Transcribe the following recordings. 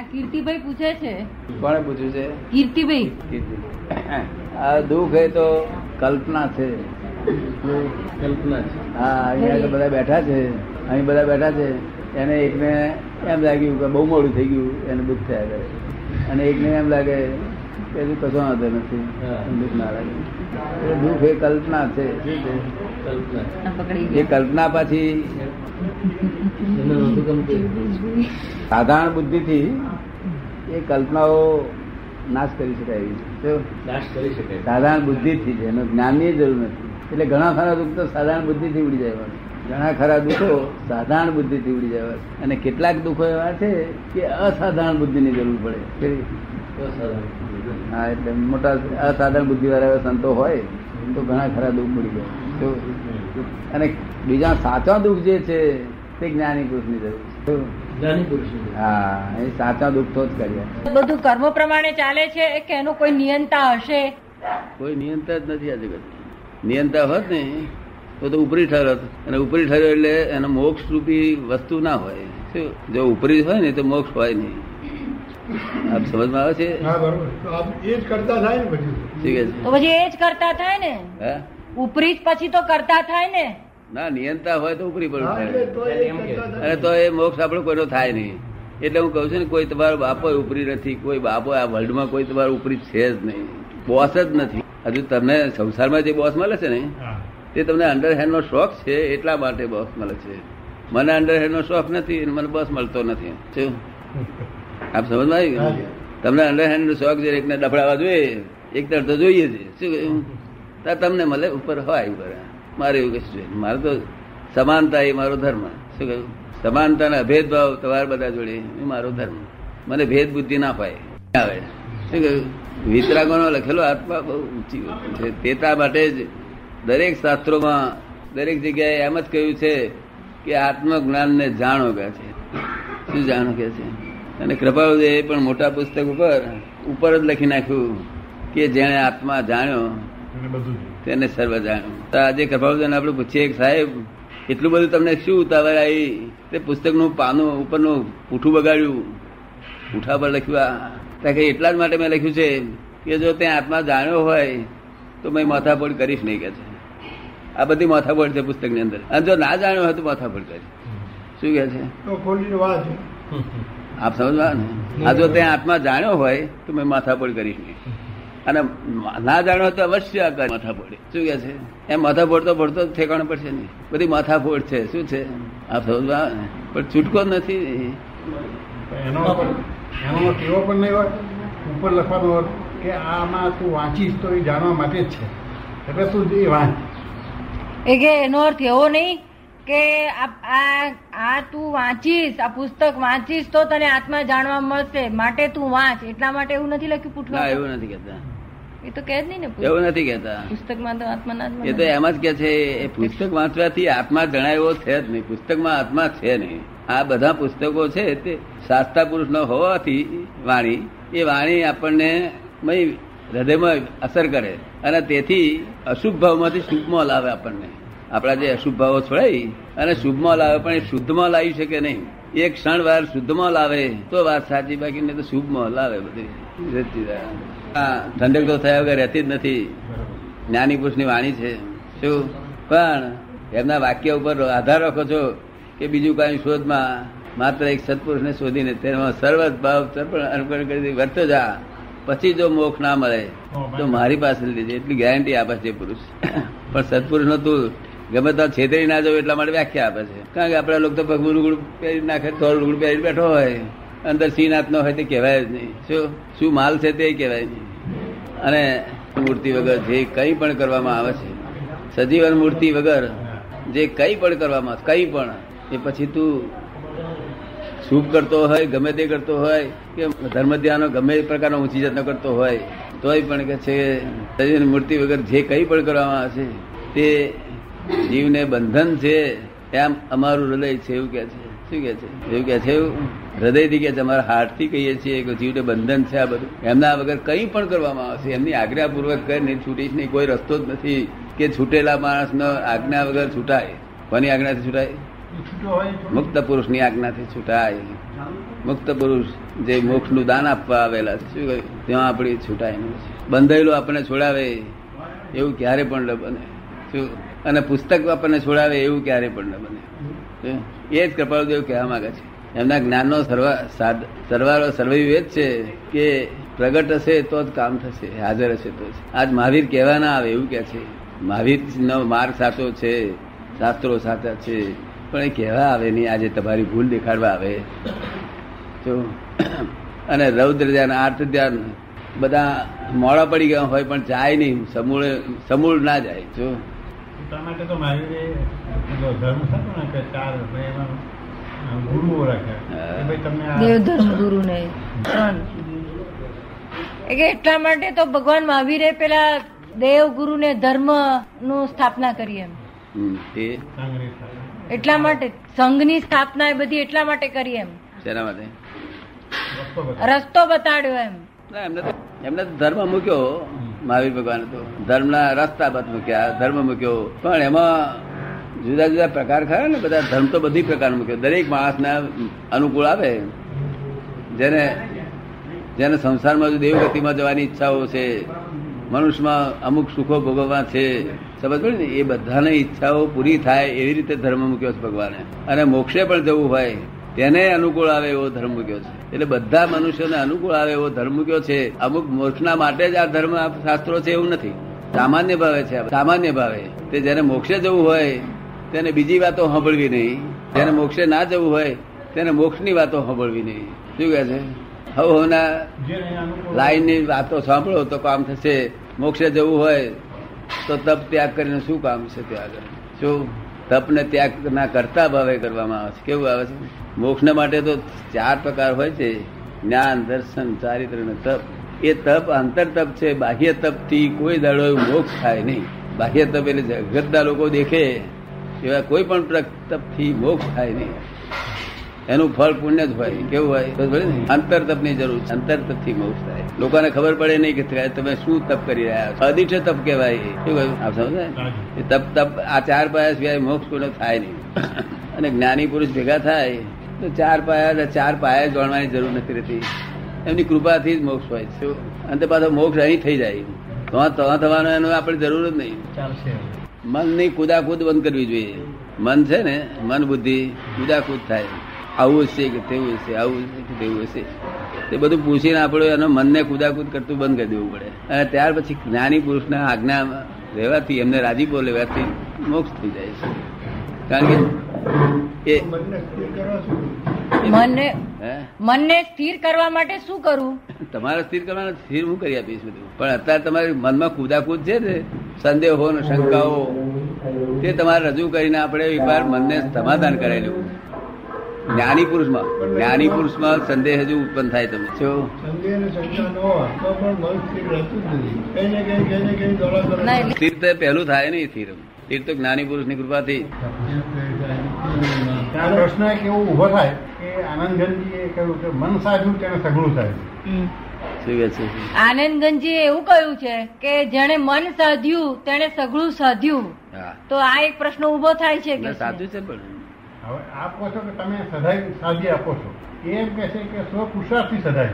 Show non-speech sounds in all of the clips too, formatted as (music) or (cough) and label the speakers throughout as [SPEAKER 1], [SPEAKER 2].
[SPEAKER 1] આ કીર્તિભાઈ પૂછે છે?
[SPEAKER 2] કોણે પૂછ્યું છે?
[SPEAKER 1] કીર્તિભાઈ.
[SPEAKER 2] કીર્તિ. આ દુઃખ એ તો કલ્પના છે.
[SPEAKER 3] કલ્પના છે.
[SPEAKER 2] હા અહીંયા બધા બેઠા છે. અહીં બધા બેઠા છે. એને એકને એમ લાગ્યું કે બહુ મોડું થઈ ગયું એને દુઃખ થયા કરે. અને એકને એમ લાગે હજુ કશો વાંધો નથી. દુઃખ એ દુઃખ એ કલ્પના છે. એ કલ્પના. પાછી
[SPEAKER 3] સાધારણ બુદ્ધિ થી
[SPEAKER 2] સાધારણ બુદ્ધિથી એ કલ્પનાઓ નાશ કરી શકાય એવી?
[SPEAKER 3] નાશ કરી શકાય.
[SPEAKER 2] સાધારણ બુદ્ધિથી છે એનો જ્ઞાનની જરૂર નથી. એટલે ઘણા ખરા દુઃખ તો સાધારણ બુદ્ધિથી ઉડી જાય ઘણા ખરા દુઃખો સાધારણ બુદ્ધિથી ઉડી જાય અને કેટલાક દુઃખો એવા છે કે અસાધારણ બુદ્ધિની જરૂર પડે. હા એટલે મોટા અસાધારણ બુદ્ધિ વાળા સંતો હોય તો ઘણા ખરા દુઃખ પડી જાય. અને બીજા સાચા દુઃખ જે છે તે જ્ઞાની પુરુષની જરૂર છે. શું?
[SPEAKER 3] જ્ઞાની પુરુષની
[SPEAKER 2] હા એ સાચા દુઃખ તો જ કર્યા
[SPEAKER 1] બધું કર્મ પ્રમાણે ચાલે છે કે એનો કોઈ નિયંતા હશે?
[SPEAKER 2] કોઈ નિયંતા જ નથી આ જગત. નિયંતા હોત ને તો તો ઉપરી ઠરત. અને ઉપરી ઠર્યો એટલે એનો મોક્ષ રૂપી વસ્તુ ના હોય. જો ઉપરી હોય ને તો મોક્ષ હોય નહીં. આપ સમજમાં આવે છે?
[SPEAKER 4] હા બરોબર. એ જ કરતા થાય ને બધું
[SPEAKER 1] તો પછી એ જ કરતા થાય ને?
[SPEAKER 2] હે?
[SPEAKER 1] ઉપરી જ પછી તો કરતા થાય ને?
[SPEAKER 2] ના નિયંતા હોય તો ઉપરી
[SPEAKER 4] પણ
[SPEAKER 2] થાય. અને તો એ મોક્ષ આપણો કોઈનો થાય નહીં. એટલે હું કહું છું ને કોઈ તમારો બાપો ઉપરી નથી કોઈ બાપો આ વર્લ્ડમાં કોઈ તમારો ઉપરી છે જ નહીં. બોસ જ નથી. હજુ તમને સંસારમાં જે બોસ મળે છે ને તે તમને અંડરહેન્ડ નો શોખ છે એટલા માટે બોસ મળે છે. મને અંડરહેન્ડ નો શોખ નથી મને બોસ મળતો નથી. શું? આપ સમજમાં આવી ગયું? તમને અંડરહેન્ડ નો શોખ છે એકને ડફડાવા જોઈએ. એક તો જોઈએ છે. શું તમને મળે ઉપર હોય ઉપર. મારે એવું કશું છે મારે તો સમાનતા એ મારો ધર્મ. શું કહ્યું? સમાનતા અને અભેદભાવ તમારા બધા જોડે એ મારો ધર્મ. મને ભેદ બુદ્ધિ ના પાય. આવે. શું કહ્યું? વિતરાગોનો લખેલો આત્મા બહુ ઊંચી છે. તેતા માટે જ દરેક શાસ્ત્રોમાં દરેક જગ્યાએ એમ જ કહ્યું છે કે આત્મજ્ઞાનને જાણો કે છે. શું જાણો કે છે? અને કૃપાળુદેવે પણ મોટા પુસ્તક ઉપર ઉપર જ લખી નાખ્યું કે જેણે આત્મા જાણ્યો. તેને સર્વ જાણ્યું. તો આજે કૃપાળુદેવને આપણે પૂછીએ કે સાહેબ એટલું બધું તમને શું ઉતાવળ આવી? તે પુસ્તકનું પાનું ઉપરનું પૂઠું બગાડ્યું. પૂઠા પર લખ્યું આ. ત્યાં કે એટલા જ માટે મેં લખ્યું છે કે જો તે આત્મા જાણ્યો હોય તો મેં માથાપોડ કરીશ નહીં કે છે. આ બધી માથાપોડ છે પુસ્તકની અંદર. અને જો ના જાણ્યો હોય તો માથાપોડ કરીશ. શું કે છે?
[SPEAKER 4] તો ખોલીને વાંચ.
[SPEAKER 2] આપ સમજવા ને આ જો તે આત્મા જાણ્યો હોય તો મેં માથાપોડ કરીશ નહીં અને ના જાણ્યો હોય તો અવશ્ય આ કરે માથાપોડ શું કે છે? એમ માથાપોડ તો પડતો ઠેકાણો પડશે નહીં બધી માથાપોડ છે. શું છે? આપ સમજવા ને? પણ છૂટકો નથી.
[SPEAKER 4] એનો એનો કેવો પણ નહીં હોય? ઉપર લખવાનું કે આમાં તું વાંચીશ તો એ જાણવા માટે જ છે. એટલે તું એ વાંચ.
[SPEAKER 1] એ કે એનો અર્થ એવો નહીં કે આ આ- તું વાંચીશ આ પુસ્તક વાંચીશ તો તને આત્મા જાણવા મળશે. માટે તું વાંચ. એટલા માટે એવું નથી લખ્યું પૂઠવા
[SPEAKER 2] એવું નથી કેતા
[SPEAKER 1] એ તો કે જ નહીં ને
[SPEAKER 2] એવું નથી કેતા
[SPEAKER 1] પુસ્તકમાં તો આત્મા ના
[SPEAKER 2] એ તો એમ જ કે છે એ પુસ્તક વાંચવાથી આત્મા જણાયો છે જ નહીં. પુસ્તકમાં આત્મા છે નહીં. આ બધા પુસ્તકો છે તે શાસ્ત્રા પુરુષ નો હોવાથી વાણી એ વાણી આપણને મય હૃદયમાં અસર કરે. અને તેથી અશુભ ભાવમાંથી શુભમાં લાવે આપણને. આપણા જે અશુભ ભાવો છોડાઈ અને શુભમાં લાવે, પણ એ શુદ્ધમાં લાવી શકે નહીં. એક ક્ષણ વાર શુદ્ધમાં લાવે, તો વાત સાચી, બાકી નહીં તો શુભમાં લાવે બધી. ઠંડક તો થયા વગર રહેતી જ નથી. જ્ઞાની પુરુષની વાણી છે. શું? પણ એમના વાક્ય ઉપર આધાર રાખો છો કે બીજું કાંઈ શોધમાં માત્ર એક સત્પુરુષને શોધીને તેમાં સર્વ ભાવ તર્પણ અર્પણ કરી વર્તો જા. પછી જો મોક્ષ ના મળે, તો મારી પાસે લીધે એટલી ગેરંટી આપે છે પુરુષ. પણ સત્પુરુષ તું ગમે તો છેતરી ના જવું એટલા માટે વ્યાખ્યા આપે છે. કારણ કે આપણા લોકો તો પગનું લુગડું પહેરી નાખે થોડું લુગડું પહેરી બેઠો હોય. અંદર શ્રીનાથ નો હોય તે કહેવાય જ નહીં. શું? શું માલ છે તે કહેવાય નહીં. અને મૂર્તિ વગર જે કંઈ પણ કરવામાં આવે છે સજીવન મૂર્તિ વગર જે કંઈ પણ કરવામાં આવે, કંઈ પણ એ પછી તું શુભ કરતો હોય ગમે તે કરતો હોય કે ધર્મ ધ્યાનો ગમે તે પ્રકારનો ઊંચી જતનો કરતો હોય તોય પણ કે છે સજીવન મૂર્તિ વગર જે કંઈ પણ કરવામાં આવે છે તે જીવને બંધન છે, એમ અમારું હૃદય છે એવું કે છે. શું કે છે? એવું કે છે? એવું હૃદયથી કે છે, અમારા હાર્ટથી કહીએ છીએ કે જીવને બંધન છે આ બધું. એમના વગર કંઈ પણ કરવામાં આવશે. એમની આજ્ઞાપૂર્વક કરીને છૂટીશ નહીં, કોઈ રસ્તો જ નથી કે છૂટેલા માણસનો આજ્ઞા વગર છૂટાય. કોની આજ્ઞાથી છૂટાય? મુક્ત પુરુષની આજ્ઞાથી છૂટાય. મુક્ત પુરુષ જે મોક્ષનું દાન આપવા આવેલા. શું કહ્યું ત્યાં આપણી છૂટાય નહીં. બંધાયેલું આપણને છોડાવે. એવું ક્યારે પણ બને. શું? અને પુસ્તક આપણને છોડાવે એવું ક્યારે પણ ન બને. એ જ કૃપાળુદેવ કહેવા માંગે છે. એમના જ્ઞાનનો સર્વા સરવાળો સર્વૈવેદ છે કે પ્રગટ હશે તો જ કામ થશે, હાજર હશે તો આજ મહાવીર કહેવા ના આવે એવું કે છે. મહાવીર નો માર્ગ સાચો છે, શાસ્ત્રો સાચા છે, પણ એ કહેવા આવે નહીં, આજે તમારી ભૂલ દેખાડવા આવે. તો (clears throat) અને રૌદ્ર ધ્યાન આર્થ ધ્યાન બધા મોડા પડી ગયા હોય પણ જાય નહીં, સમૂળ સમૂળ ના જાય. જો
[SPEAKER 4] એટલા માટે તો મારી ધર્મ થતો ને કે ચાર એમાં ગુરુઓ રાખ્યા ભાઈ તમને
[SPEAKER 1] દેવધર્મ ગુરુ ને ત્રણ એટલા માટે તો ભગવાન મહાવીરે પેલા દેવ ગુરુ ને ધર્મનું સ્થાપના કરી એમ. એટલા માટે સંઘની સ્થાપના એ બધી એટલા માટે કરી એમ.
[SPEAKER 2] શેના માટે?
[SPEAKER 4] રસ્તો
[SPEAKER 1] બતાડ્યો એમ.
[SPEAKER 2] એમને એમને ધર્મ મૂક્યો. મહાવીર ભગવાન તો ધર્મના રસ્તા બધ મૂક્યા, ધર્મ મૂક્યો. પણ એમાં જુદા જુદા પ્રકાર ખરા ને, બધા ધર્મ તો બધી પ્રકાર મૂક્યો. દરેક માણસના અનુકૂળ આવે. જેને જેને સંસારમાં દેવગતિમાં જવાની ઈચ્છાઓ છે, મનુષ્યમાં અમુક સુખો ભોગવવા છે, સમજ પડી ને? એ બધાની ઈચ્છાઓ પૂરી થાય એવી રીતે ધર્મ મૂક્યો છે ભગવાને. અને મોક્ષે પણ જવું હોય તેને અનુકૂળ આવે એવો ધર્મ મૂક્યો છે. એટલે બધા મનુષ્યોને અનુકૂળ આવે એવો ધર્મ મૂક્યો છે. અમુક મોક્ષના માટે જ આ ધર્મ શાસ્ત્રો છે એવું નથી. સામાન્ય ભાવે છે સામાન્ય ભાવે. તે જેને મોક્ષે જવું હોય, તેને બીજી વાતો સાંભળવી નહીં. જેને મોક્ષે ના જવું હોય, તેને મોક્ષની વાતો સાંભળવી નહીં. શું કહે છે? હવ હવના લાઈનની વાતો સાંભળો તો કામ થશે. મોક્ષે જવું હોય, તો તપ ત્યાગ કરીને શું કામ છે ત્યાં આગળ? શું? તપ ને ત્યાગ ના કરતા ભાવે કરવામાં આવે છે. કેવું આવે છે? મોક્ષ માટે તો ચાર પ્રકાર હોય છે. જ્ઞાન, દર્શન, ચારિત્ર અને તપ. એ તપ અંતર તપ છે. બાહ્ય તપથી કોઈ દાડો મોક્ષ થાય નહીં. બાહ્ય તપ એટલે જગતના લોકો દેખે એવા કોઈ પણ તપથી મોક્ષ થાય નહીં. એનું ફળ પુણ્ય જ હોય કેવું હોય? અંતર તપની. જરૂર છે. અંતર તપથી મોક્ષ થાય. લોકોને ખબર પડે નહીં કે તમે શું તપ કરી રહ્યા છો. અદિઠ તપ કહેવાય શું કહ્યું આપ સમજાય એ તપ તપ આ ચાર પાયા સિવાય મોક્ષ પૂર્ણ થાય નહીં. અને જ્ઞાની પુરુષ ભેગા થાય તો ચાર પાયા ચાર પાયા જોડવાની જરૂર નથી રહેતી. એમની કૃપાથી જ મોક્ષ હોય છે. અંતે પાછો મોક્ષ અહીં થઈ જાય. તો તો થવાનો એનો આપણે જરૂર જ નહીં.
[SPEAKER 4] ચાલશે.
[SPEAKER 2] મનની કુદાકૂદ બંધ કરવી જોઈએ. મન છે ને મન બુદ્ધિ કુદાકૂદ થાય. આવું હશે કે તેવું હશે આવું હશે કે તેવું હશે. તે બધું પૂછીને આપણે એનો મનને કુદાકુદ કરતું બંધ કરી દેવું પડે. અને ત્યાર પછી જ્ઞાની પુરુષના આજ્ઞા રહેવાથી એમને રાજીપો લેવાથી મોક્ષ થઈ જાય છે. કારણ કે એ
[SPEAKER 4] મનને સ્થિર કરવા શું
[SPEAKER 1] મનને સ્થિર કરવા માટે શું કરવું
[SPEAKER 2] તમારે સ્થિર કરવાનું સ્થિર હું કરી આપીશ બધું. પણ અત્યારે તમારી મનમાં કુદાકુદ છે ને સંદેહો ને શંકાઓ તે તમારે રજૂ કરીને આપણે એકવાર મનને સમાધાન કરાવી લેવું. જ્ઞાની પુરુષમાં. જ્ઞાની પુરુષમાં સંદેહ હજુ ઉત્પન્ન થાય તમે.
[SPEAKER 4] છો સ્થિર
[SPEAKER 2] તો પહેલું થાય નહીં સ્થિર સ્થિર તો જ્ઞાની પુરુષની કૃપાથી.
[SPEAKER 4] પ્રશ્ન કેવો ઊભો થાય કે આનંદગંજીએ કહ્યું કે મન સાજું તેને સઘળું થાય.
[SPEAKER 1] આનંદગંજીએ એવું કહ્યું છે કે જેને મન સાધ્યું તેણે સઘળું સાધ્યું. તો આ એક પ્રશ્ન ઊભો થાય છે કે
[SPEAKER 2] ના, છે પણ.
[SPEAKER 4] હવે આપો છો કે તમે સદાય સાજી આપો છો? એમ કે છે કે સ્વ પુરુષાર્થથી સદાય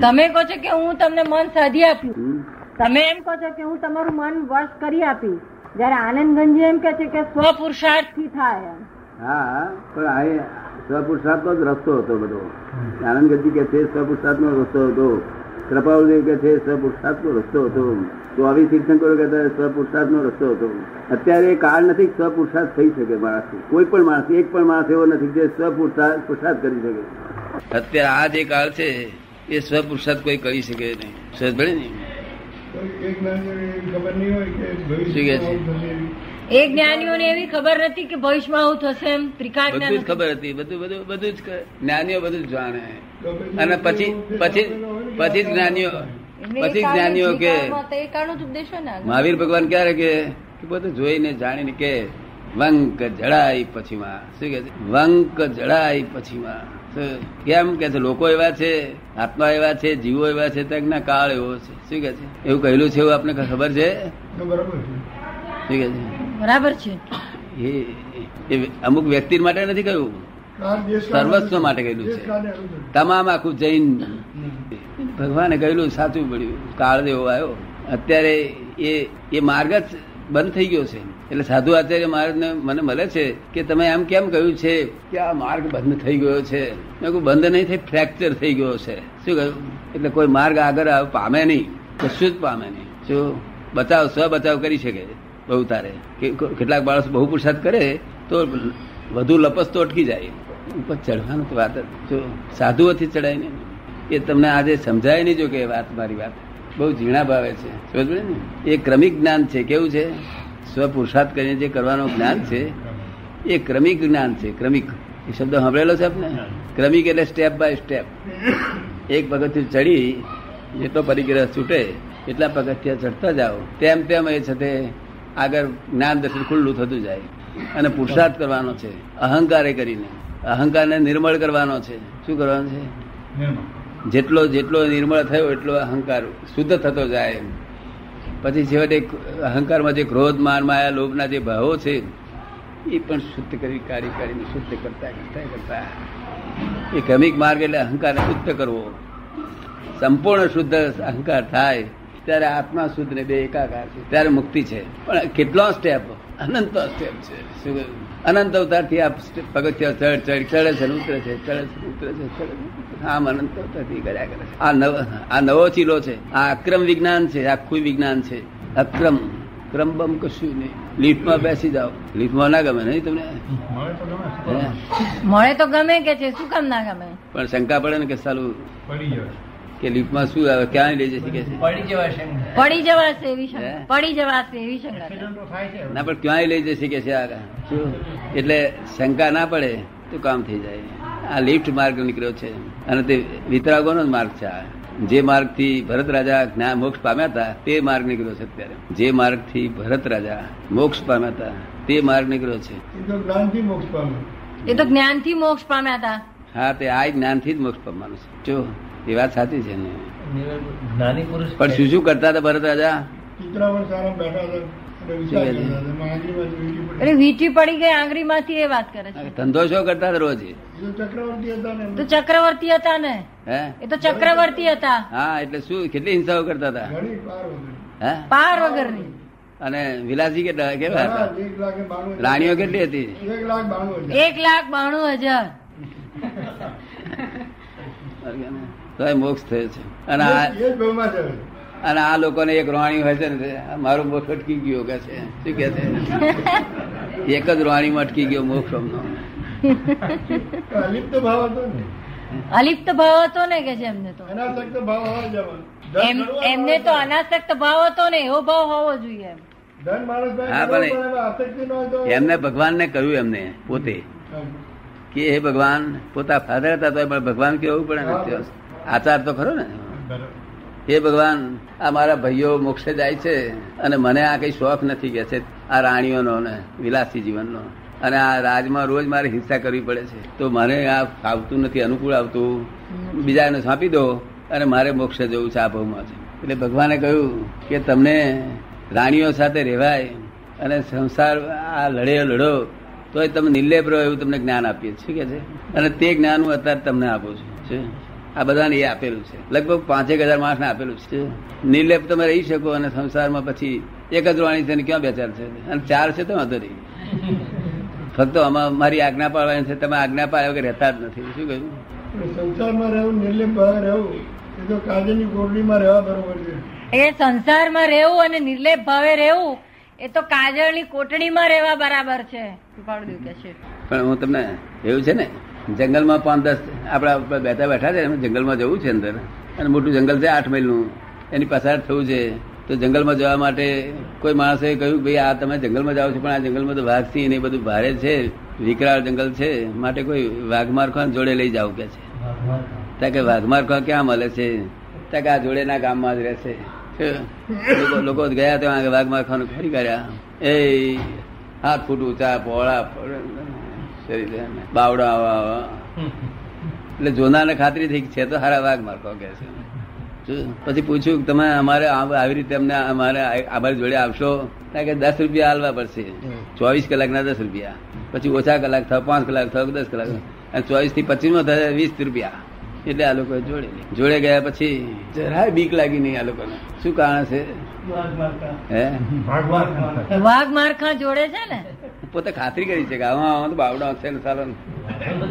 [SPEAKER 1] તમે કહો છો કે હું તમને મન સાધી આપ્યું. તમે એમ કહો છો કે હું તમારું મન વશ કરી આપી. જયારે આનંદગંજી એમ કે છે કે સ્વ પુરુષાર્થથી થાય
[SPEAKER 2] હા પણ આ સ્વ પુરુષાર્થ નો જ રસ્તો હતો બધો. આનંદ ગંજી કે છે નો રસ્તો હતો. કૃપાળુદેવ કે છે સ્વપુરુષાર્થનો રસ્તો હતો. ચોવીસ તીર્થંકરો કહેતા સ્વપુરુષાર્થનો રસ્તો હતો. અત્યારે એ કાળ નથી સપુરુષાર્થ થઈ શકે માણસ કોઈ પણ માણસ એક પણ માણસ એવો નથી જે સપુરુષાર્થ પુરુષાર્થ કરી શકે. અત્યારે આ જે કાળ છે એ સ્વપુરુષાર્થ કોઈ કરી શકે નહીં. પડી ને?
[SPEAKER 1] એ જ્ઞાનીઓને એવી ખબર નથી કે ભવિષ્યમાં આવું થશે એમ ત્રિકાળ
[SPEAKER 2] બધું ખબર હતી બધું બધું બધું જ જ્ઞાનીઓ બધું જાણે. અને પછી પછી પછી જ્ઞાનીઓ પછી જ્ઞાનીઓ કે
[SPEAKER 1] ને.
[SPEAKER 2] મહાવીર ભગવાન ક્યારે કે કે બધું જોઈને જાણીને કે વંક જડાય પછીમાં. શું કે છે? વંક જડાય પછીમાં. માં કેમ કે છે? લોકો એવા છે આત્મા એવા છે જીવો એવા છે ત્યાં કાળ એવો છે. શું કે છે? એવું કહેલું છે એવું આપને ખબર છે?
[SPEAKER 4] બરાબર છે.
[SPEAKER 2] શું કે છે?
[SPEAKER 1] બરાબર છે.
[SPEAKER 2] એ એ અમુક વ્યક્તિ માટે નથી કહ્યું. સર્વસ્વ માટે કહેલું છે. તમામ આખું જૈન ભગવાને કહેલું સાચું પડ્યું. કાળ જેવો આવ્યો. અત્યારે એ એ માર્ગ જ બંધ થઈ ગયો છે. એટલે સાધુ આચાર્ય મહારાજને મને મળે છે કે તમે એમ કેમ કહ્યું છે કે આ માર્ગ બંધ થઈ ગયો છે? મેં કહ્યું બંધ નહીં થઈ ફ્રેક્ચર થઈ ગયો છે. શું કહ્યું? એટલે કોઈ માર્ગ આગળ પામે નહીં. કશું જ પામે નહીં. શું બચાવ સ્વ બચાવ કરી શકે બહુ તારે કેટલાક માણસ બહુ પુરસાદ કરે તો વધુ લપસ તો અટકી જાય. ઉપર ચડવાનું વાત જ. સાધુઓથી ચડાય ને એ તમને આજે સમજાય નહીં જો કે વાત મારી વાત બહુ ઝીણા ભાવે છે. ને? એ ક્રમિક જ્ઞાન છે. કેવું છે? સ્વ પુરુષાર્થ કરીને જે કરવાનું જ્ઞાન છે, એ ક્રમિક જ્ઞાન છે. ક્રમિક. એ શબ્દ સાંભળેલો છે આપને? ક્રમિક એટલે સ્ટેપ બાય સ્ટેપ એક પગથિયું ચડી, જેટલો પરિગ્રહ છૂટે, એટલા પગથિયા ચડતા જાઓ. તેમ તેમ એ છે તે આગળ જ્ઞાન દર્શન ખુલ્લું થતું જાય. અને પુરુષાર્થ કરવાનો છે. અહંકારે કરીને. અહંકારને નિર્મળ કરવાનો છે. શું કરવાનું છે?
[SPEAKER 4] નિર્મળ.
[SPEAKER 2] જેટલો જેટલો નિર્મળ થયો, એટલો અહંકાર શુદ્ધ થતો જાય પછી છેવટે અહંકારમાં જે ક્રોધ, માન, માયા, લોભના જે ભાવો છે, એ પણ શુદ્ધ કરી કાઢી કાઢીને શુદ્ધ કરતા કરતા કરતા. એ ક્રમિક માર્ગ એટલે અહંકાર શુદ્ધ કરવો. સંપૂર્ણ શુદ્ધ અહંકાર થાય, ત્યારે આત્મા શુદ્ધ ને બે એકાકાર છે. ત્યારે મુક્તિ છે. પણ કેટલો સ્ટેપ અનંત સ્ટેપ છે. શું? અનંત અવતારથી આ પગથિયા ચડ ચડ ચડે છે ઉતરે છે ચડે છે ઉતરે છે ચડે છે. આમ અનંત અવતારથી કર્યા કરે છે. આ નવ આ નવો ચીલો છે. આ અક્રમ વિજ્ઞાન છે આખું વિજ્ઞાન છે. અક્રમ. ક્રમ બમ કશું નહીં. લિફ્ટમાં બેસી જાઓ. લિફ્ટમાં ના ગમે નહીં તમને?
[SPEAKER 4] મળે તો ગમે
[SPEAKER 1] કે છે શું કામ ના ગમે?
[SPEAKER 2] પણ શંકા પડે ને કે સાલું
[SPEAKER 4] પડી જાય.
[SPEAKER 2] કે લિફ્ટમાં શું આવે ક્યાં લઈ જશે કે
[SPEAKER 3] પડી જવાશે
[SPEAKER 1] પડી જવાશે એવી શંકા. પડી જવાશે એવી શંકા.
[SPEAKER 2] ના પણ ક્યાંય લઈ જશે કે છે આગળ એટલે શંકા ના પડે તો કામ થઈ જાય. આ લિફ્ટ માર્ગ નીકળ્યો છે. અને તે વિતરાગોનો જ માર્ગ છે જે માર્ગથી ભરત રાજા જ્ઞાન મોક્ષ પામ્યા હતા તે માર્ગ નીકળ્યો છે અત્યારે. જે માર્ગથી ભરત રાજા મોક્ષ પામ્યા હતા તે માર્ગ નીકળ્યો છે.
[SPEAKER 4] એ તો જ્ઞાનથી મોક્ષ પામે
[SPEAKER 1] એ તો જ્ઞાનથી મોક્ષ પામ્યા હતા.
[SPEAKER 2] હા તે આ જ્ઞાનથી જ મોક્ષ પામવાનું છે. જો એ વાત સાચી છે ને.
[SPEAKER 3] જ્ઞાની પુરુષ
[SPEAKER 2] પણ શું શું કરતા હતા ભરત રાજા?
[SPEAKER 4] આગળમાં વીંટી પડી.
[SPEAKER 1] ગઈ આંગળી માંથી એ વાત કરે છે.
[SPEAKER 2] ધંધો શું કરતા હતા રોજ?
[SPEAKER 4] તો ચક્રવર્તી હતા ને.
[SPEAKER 1] તો ચક્રવર્તી હતા ને?
[SPEAKER 2] હે?
[SPEAKER 1] એ તો ચક્રવર્તી હતા.
[SPEAKER 2] હા એટલે શું કેટલી હિંસાઓ કરતા હતા?
[SPEAKER 4] ઘણી પાર વગર.
[SPEAKER 1] ની
[SPEAKER 2] અને વિલાસી કેટલા કેવા હતા. રાણીઓ કેટલી હતી?
[SPEAKER 4] એક લાખ બાણું હજાર.
[SPEAKER 2] તો એ મોક્ષ થયો છે. અને આ. અને આ લોકોને એક રોણી હોય છે ને મારું મોક્ષ અટકી ગયો કે છે. શું કે છે? એક જ રાણીમાં અટકી ગયો મોક્ષ અમનો.
[SPEAKER 4] અલિપ્ત ભાવ હતો ને.
[SPEAKER 1] અલિપ્ત ભાવ હતો ને કે છે એમને તો?
[SPEAKER 4] અનાસક્ત ભાવ હોવો
[SPEAKER 1] એમને તો અનાસક્ત ભાવ હતો ને એવો ભાવ હોવો જોઈએ
[SPEAKER 2] હા, પણ એમને ભગવાનને કહ્યું એમને પોતે કે હે ભગવાન પોતા ફાધર હતા તો પણ ભગવાન કેવું પડે ને તે આચાર તો ખરો ને?
[SPEAKER 4] બરાબર.
[SPEAKER 2] હે ભગવાન આ મારા ભાઈઓ મોક્ષે જાય છે અને મને આ કઈ શોખ નથી કે છે. આ રાણીઓનો ને વિલાસી જીવનનો. અને આ રાજમાં રોજ મારે હિંસા કરવી પડે છે. તો મને આ આવતું નથી અનુકૂળ આવતું. બીજાને સોંપી દો અને મારે મોક્ષે જવું છે આ ભાવમાં છે. એટલે ભગવાને કહ્યું કે તમને રાણીઓ સાથે રહેવાય અને સંસાર આ લડે લડો તો તમે નિર્લેપ રહો એવું તમને જ્ઞાન આપીએ છીએ. શું કે છે? અને તે જ્ઞાન હું અત્યારે તમને આપું છું? આ બધાને એ આપેલું છે. લગભગ પાંચેક હજાર માણસને આપેલું છે. નિર્લેપ તમે રહી શકો અને સંસારમાં પછી એક જ વાણી છે ને ક્યાં બે ચાર છે? અને ચાર છે તો વાંધો નહીં. (laughs) ફક્ત આમાં મારી આજ્ઞા પાડવાની છે. તમે આજ્ઞા પાડ્યા વગર રહેતા જ નથી. શું કહ્યું?
[SPEAKER 4] સંસારમાં રહેવું નિર્લેપ રહેવું એ તો કાજની ગોરડીમાં રહેવા બરોબર છે.
[SPEAKER 1] એ સંસારમાં રહેવું અને નિર્લેપ ભાવે રહેવું એ તો કાજળની કોટડીમાં રહેવા બરાબર છે. છે.
[SPEAKER 2] પણ હું તમને એવું છે ને જંગલમાં પાંચ દસ આપણા બેઠા બેઠા છે, જંગલમાં જવું છે અંદર. અને મોટું જંગલ છે આઠ માઇલનું. એની પસાર થવું છે. તો જંગલમાં જવા માટે કોઈ માણસે કહ્યું ભાઈ આ તમે જંગલમાં જાઓ છો, પણ આ જંગલમાં તો વાઘ સિંહ એ બધું ભારે છે. વિકરાળ જંગલ છે. માટે કોઈ વાઘમાર ખાન જોડે લઈ જાવ કે છે. ત્યાં કે વાઘ ખાન ક્યાં મળે છે? ત્યાં કે આ જોડેના ગામમાં જ રહેશે. લોકો ગયા ત્યાં વાઘ મારખાનું ફરી કર્યા એ હાથ ફૂટ ઊંચા, પહોળા શરીર બાવડો આવા આવા. એટલે જોનારને ખાતરી થઈ છે તો હારા વાઘ મારકો કે છે. પછી પૂછ્યું તમે અમારે આવી રીતે અમને અમારે અમારી જોડે આવશો? કે દસ રૂપિયા હાલવા પડશે. ચોવીસ કલાકના દસ રૂપિયા. પછી ઓછા કલાક થયો પાંચ કલાક થયો દસ કલાક અને ચોવીસથી પચીસમાં થાય વીસ રૂપિયા. એટલે આ લોકો જોડે જોડે ગયા પછી જરાય બીક લાગી નહીં આ લોકોને. શું કારણ છે? હે?
[SPEAKER 1] વાઘ મારખા જોડે છે ને?
[SPEAKER 2] પોતે ખાતરી કરી છે કે આમાં આમાં તો બાવડા છે ને સાલો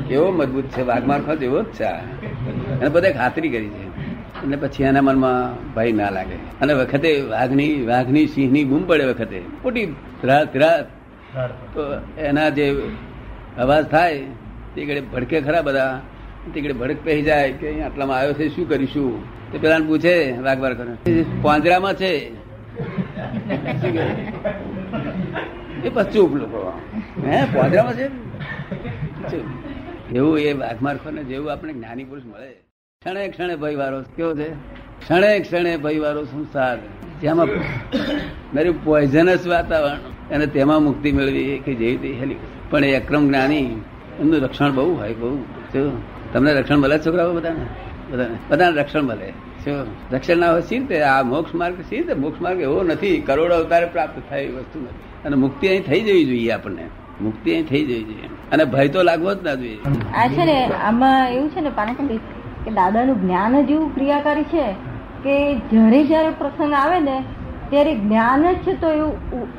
[SPEAKER 2] કેવો મજબૂત છે વાઘમાર ખો જેવો જ છે. અને પોતે ખાતરી કરી છે. એટલે પછી એના મનમાં ભય ના લાગે. અને વખતે વાઘની વાઘની સિંહની બૂમ પડે વખતે. મોટી રાત રાત તો એના જે અવાજ થાય તે ઘડે ભડકે ખરા બધા. તે ભડક પહેરી જાય કે આટલામાં આવ્યો છે શું કરીશું? તે પેલા પૂછે વાઘ કરે પાંજરામાં છે? એ પછી ચૂપ હે પોદરામાં છે? એવું એ વાઘમારખો ને જેવું આપણે જ્ઞાની પુરુષ મળે. ક્ષણે ક્ષણે ભયવારો કેવો છે? ક્ષણે ક્ષણે ભયવારો સંસાર. જેમાં મારી પોઈઝનસ વાતાવરણ અને તેમાં મુક્તિ મેળવી કે જેવી તે હેલી. પણ એ અક્રમ જ્ઞાની, એમનું રક્ષણ બહુ હોય, બહુ. તમને રક્ષણ મળે છોકરાઓ બધાને? બધાને? બધાને રક્ષણ મળે. શું રક્ષણ હોય રીતે આ મોક્ષ માર્ગ સી રીતે મોક્ષ માર્ગ એવો નથી. કરોડો અવતારે પ્રાપ્ત થાય એવી વસ્તુ નથી. અને મુક્તિ અહીં થઈ જવી જોઈએ આપણને. મુક્તિ અહીં થઈ જવી જોઈએ. અને ભય તો લાગવો જ ના જોઈએ.
[SPEAKER 1] આ છે ને, આમાં એવું છે ને પાણી કે દાદાનું જ્ઞાન જ એવું ક્રિયાકારી છે કે જ્યારે જ્યારે પ્રસંગ આવે ને, ત્યારે જ્ઞાન જ છે તો એવું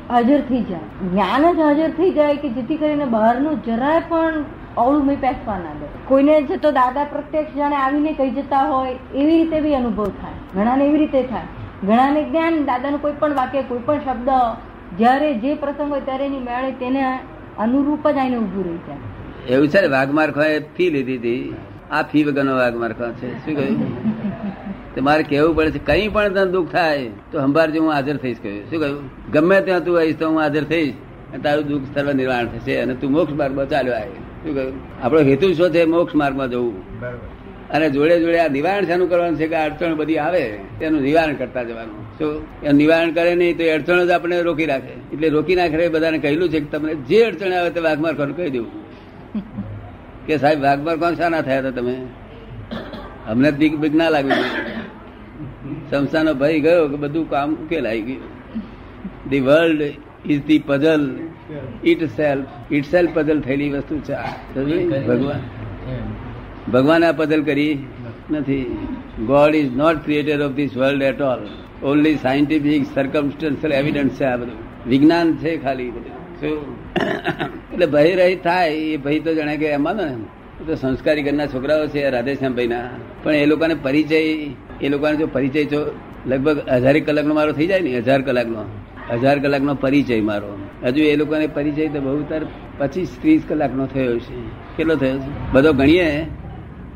[SPEAKER 1] હાજર થઈ જાય. જ્ઞાન જ હાજર થઈ જાય કે જેથી કરીને બહારનું જરાય પણ અવળું મેં ના દે. કોઈને છે તો દાદા પ્રત્યક્ષ જાણે આવીને કહી જતા હોય એવી રીતે બી અનુભવ થાય. ઘણાને એવી રીતે થાય. ઘણાને જ્ઞાન દાદાનું કોઈ પણ વાક્ય કોઈ પણ શબ્દ જ્યારે જે પ્રસંગ હોય ત્યારે એની મેળે તેને અનુરૂપ જ આઈને ઊભું રહી જાય.
[SPEAKER 2] એવું છે ને વાઘમારખો એ ફી લીધી હતી. આ ફી વગરનો વાઘમારખો છે. શું કહ્યું? (laughs) તે મારે કેવું પડે છે કઈ પણ તને દુઃખ થાય તો સંભાળજો હું હાજર થઈશ કહ્યું. શું કહ્યું? ગમે ત્યાં તું આવીશ તો હું હાજર થઈશ. તારું દુઃખ સર્વ નિર્વાણ થશે અને તું મોક્ષ માર્ગમાં ચાલ્યો આવે શું કહ્યું? આપણો હેતુ શું છે? મોક્ષ માર્ગમાં જવું. અને જોડે જોડે આ નિવારણ શાનું કરવાનું છે કે અડચણ બધી આવે તેનું નિવારણ કરતા જવાનું. તો એ નિવારણ કરે નહીં તો અડચણ જ આપણે રોકી રાખે. એટલે રોકી નાખે બધાને કહેલું છે કે તમને જે અડચણ આવે તે વાઘમાર કોણ કહી દેવું. કે સાહેબ વાઘમાર કોણ શાના થયા હતા તમે? અમને બીક બીક ના લાગવી સંસ્થાનો ભય ગયો કે બધું કામ ઉકેલાઈ ગયું. The world is the puzzle itself itself puzzle થયેલી વસ્તુ છે. ભગવાન. ભગવાન આ પઝલ કરી? નથી. God is not creator of this world at all only scientific circumstantial evidence છે આ બધું. વિજ્ઞાન છે ખાલી. એટલે ભય રહી થાય એ ભય તો જાણે કે એમાં ને તો સંસ્કારી ઘરના છોકરાઓ છે રાધેશ્યામ ભાઈના. પણ એ લોકોને પરિચય એ લોકોને જો પરિચય જો લગભગ હજારેક કલાકનો મારો થઈ જાય ને હજાર કલાકનો. હજાર કલાકનો પરિચય મારો. હજુ એ લોકોને પરિચય તો બહુ, તાર પચીસ, ત્રીસ કલાકનો થયો છે. કેટલો થયો છે? બધો ગણીએ.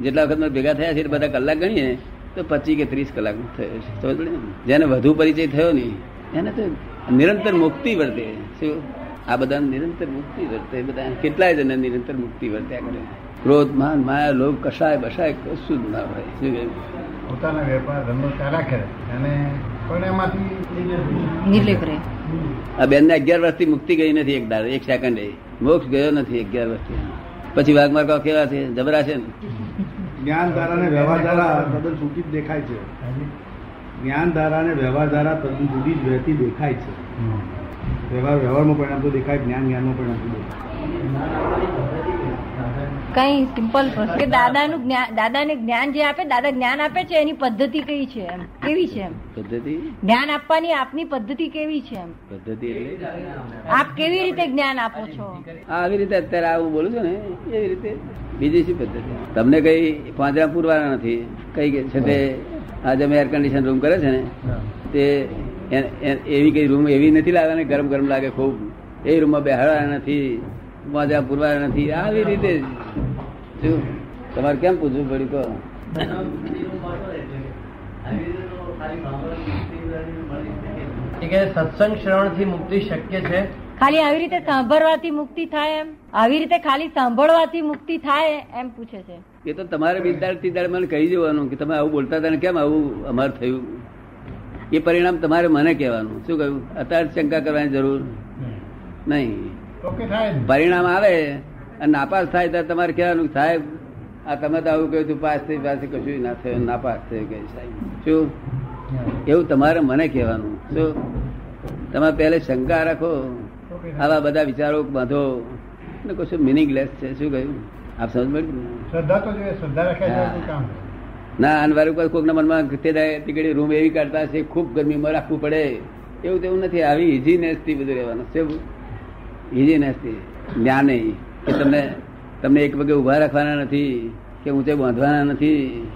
[SPEAKER 2] જેટલા વખત ભેગા થયા છે બધા કલાક ગણીએ. તો પચીસ કે ત્રીસ કલાક થયો છે. જેને વધુ પરિચય થયો નહીં, એને તો નિરંતર મુક્તિ વર્તે. શું? આ બધા નિરંતર મુક્તિ વર્તે. બધા કેટલાય જણા નિરંતર મુક્તિ વર્ત્યા કરે. ક્રોધ, માન, માયા, લોભ, કશાય, બશાય કશું જ ના હોય. શું
[SPEAKER 4] પોતાના વેપાર ધંધો ચાલ્યા કરે. અને પણ એમાંથી
[SPEAKER 1] નિર્લેપ રહે.
[SPEAKER 2] આ બેન ને અગિયાર વર્ષથી મુક્તિ ગઈ નથી એક દાડો એક સેકન્ડ મોક્ષ ગયો નથી અગિયાર વર્ષથી. પછી વાઘ કહો કેવા છે? જબરા છે ને?
[SPEAKER 5] જ્ઞાન ધારા ને વ્યવહાર ધારા તદ્દન છૂટી જ દેખાય છે. જ્ઞાન ધારા ને વ્યવહાર ધારા તદ્દન જુદી જ વહેતી દેખાય છે. વ્યવહાર વ્યવહારમાં પરિણામતું દેખાય જ્ઞાન જ્ઞાનમાં પરિણામતું દેખાય.
[SPEAKER 1] કઈ સિમ્પલ કે દાદાનું જ્ઞાન દાદાને જ્ઞાન જે આપે દાદા જ્ઞાન આપે છે એની પદ્ધતિ કઈ છે એમ? કેવી છે એમ?
[SPEAKER 2] પદ્ધતિ?
[SPEAKER 1] જ્ઞાન આપવાની આપની પદ્ધતિ કેવી છે એમ?
[SPEAKER 2] પદ્ધતિ એટલે?
[SPEAKER 1] આપ કેવી રીતે જ્ઞાન આપો છો?
[SPEAKER 2] આવી રીતે અત્યારે આવું બોલું છું ને એવી રીતે. બીજી શું પદ્ધતિ? તમને કઈ પાંજરા પૂરવાના નથી? કઈ કે છે તે આજે અમે એર કન્ડિશન રૂમ કરે છે ને તે એવી કઈ રૂમ એવી નથી લાગવાની ગરમ ગરમ લાગે ખૂબ. એ રૂમમાં બેહાડવાના નથી પાંજરા પૂરવા નથી. આવી રીતે. શું? તમારે કેમ પૂછવું પડ્યું કહો.
[SPEAKER 3] સત્સંગ શ્રવણ શ્રવણથી મુક્તિ શક્ય છે?
[SPEAKER 1] ખાલી આવી રીતે સાંભળવાથી મુક્તિ થાય એમ? આવી રીતે ખાલી સાંભળવાથી મુક્તિ થાય એમ પૂછે છે.
[SPEAKER 2] એ તો તમારે વિદ્યાર્થી દાડે મને કહી દેવાનું કે તમે આવું બોલતા હતા કેમ આવું અમાર થયું? એ પરિણામ તમારે મને કહેવાનું. શું કહ્યું? અત્યારે શંકા કરવાની જરૂર? નહીં.
[SPEAKER 4] ઓકે થાય. ને.
[SPEAKER 2] પરિણામ આવે. અને નાપાસ થાય ત્યારે તમારે કહેવાનું સાહેબ આ તમે તો આવું કહ્યું પાસ થઈ પાસે કશું ના થયું નાપાસ થયું કે સાહેબ. શું? એવું તમારે મને કહેવાનું. શું? તમે પહેલે શંકા રાખો આવા બધા વિચારો બાંધો ને કશું મિનિંગલેસ છે. શું કહ્યું? આપ સમજ મળી ને?
[SPEAKER 4] શ્રદ્ધા તો જોઈએ શ્રદ્ધા રાખ્યા
[SPEAKER 2] હા.
[SPEAKER 4] છે કોઈ કામ?
[SPEAKER 2] ના અને વારું કોઈ કોકના મનમાં તે તે રૂમ એવી કાઢતા છે ખૂબ ગરમીમાં રાખવું પડે. એવું તેવું નથી આવી ઇઝીનેસથી બધું રહેવાનું. છે ઇઝીનેસથી જ્ઞાન નહીં. કે તમને તમને એક પગે ઊભા રાખવાના નથી કે ઊંચે બાંધવાના નથી?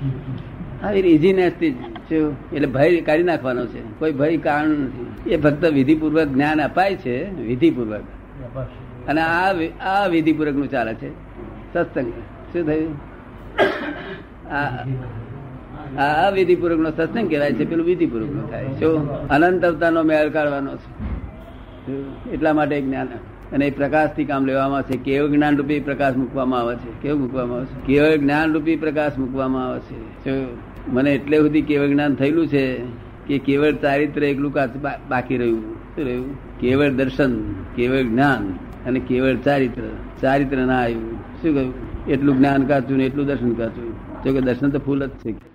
[SPEAKER 2] આવી ઇઝીનેસથી શું? એટલે ભય કાઢી નાખવાનો છે. કોઈ ભય કારણ નથી. એ ફક્ત વિધિપૂર્વક જ્ઞાન અપાય છે, વિધિપૂર્વક. અને આ આ વિધિપૂર્વકનું ચાલે છે. સત્સંગ. શું થયું? આ આ વિધિપૂર્વક નો સત્સંગ કહેવાય છે, પેલું વિધિપૂર્વક નો થાય શું? અનંત અવતાર નો મેળ કાઢવાનો છે. એટલા માટે જ્ઞાન અને એ પ્રકાશથી કામ લેવામાં આવે છે કેવળ જ્ઞાન રૂપી પ્રકાશ મૂકવામાં આવે છે? કેવું મૂકવામાં આવે છે? કેવો જ્ઞાન રૂપી પ્રકાશ મૂકવામાં આવે છે? મને એટલે સુધી કેવળ જ્ઞાન થયેલું છે કે કેવળ ચારિત્ર એકલું કાચ- બાકી રહ્યું? શું રહ્યું? કેવળ દર્શન, કેવળ જ્ઞાન અને કેવળ ચારિત્ર. ચારિત્ર ના આવ્યું. શું કહ્યું? એટલું જ્ઞાન કાચું ને એટલું દર્શન કાચું. જો કે દર્શન તો ફૂલ જ છે.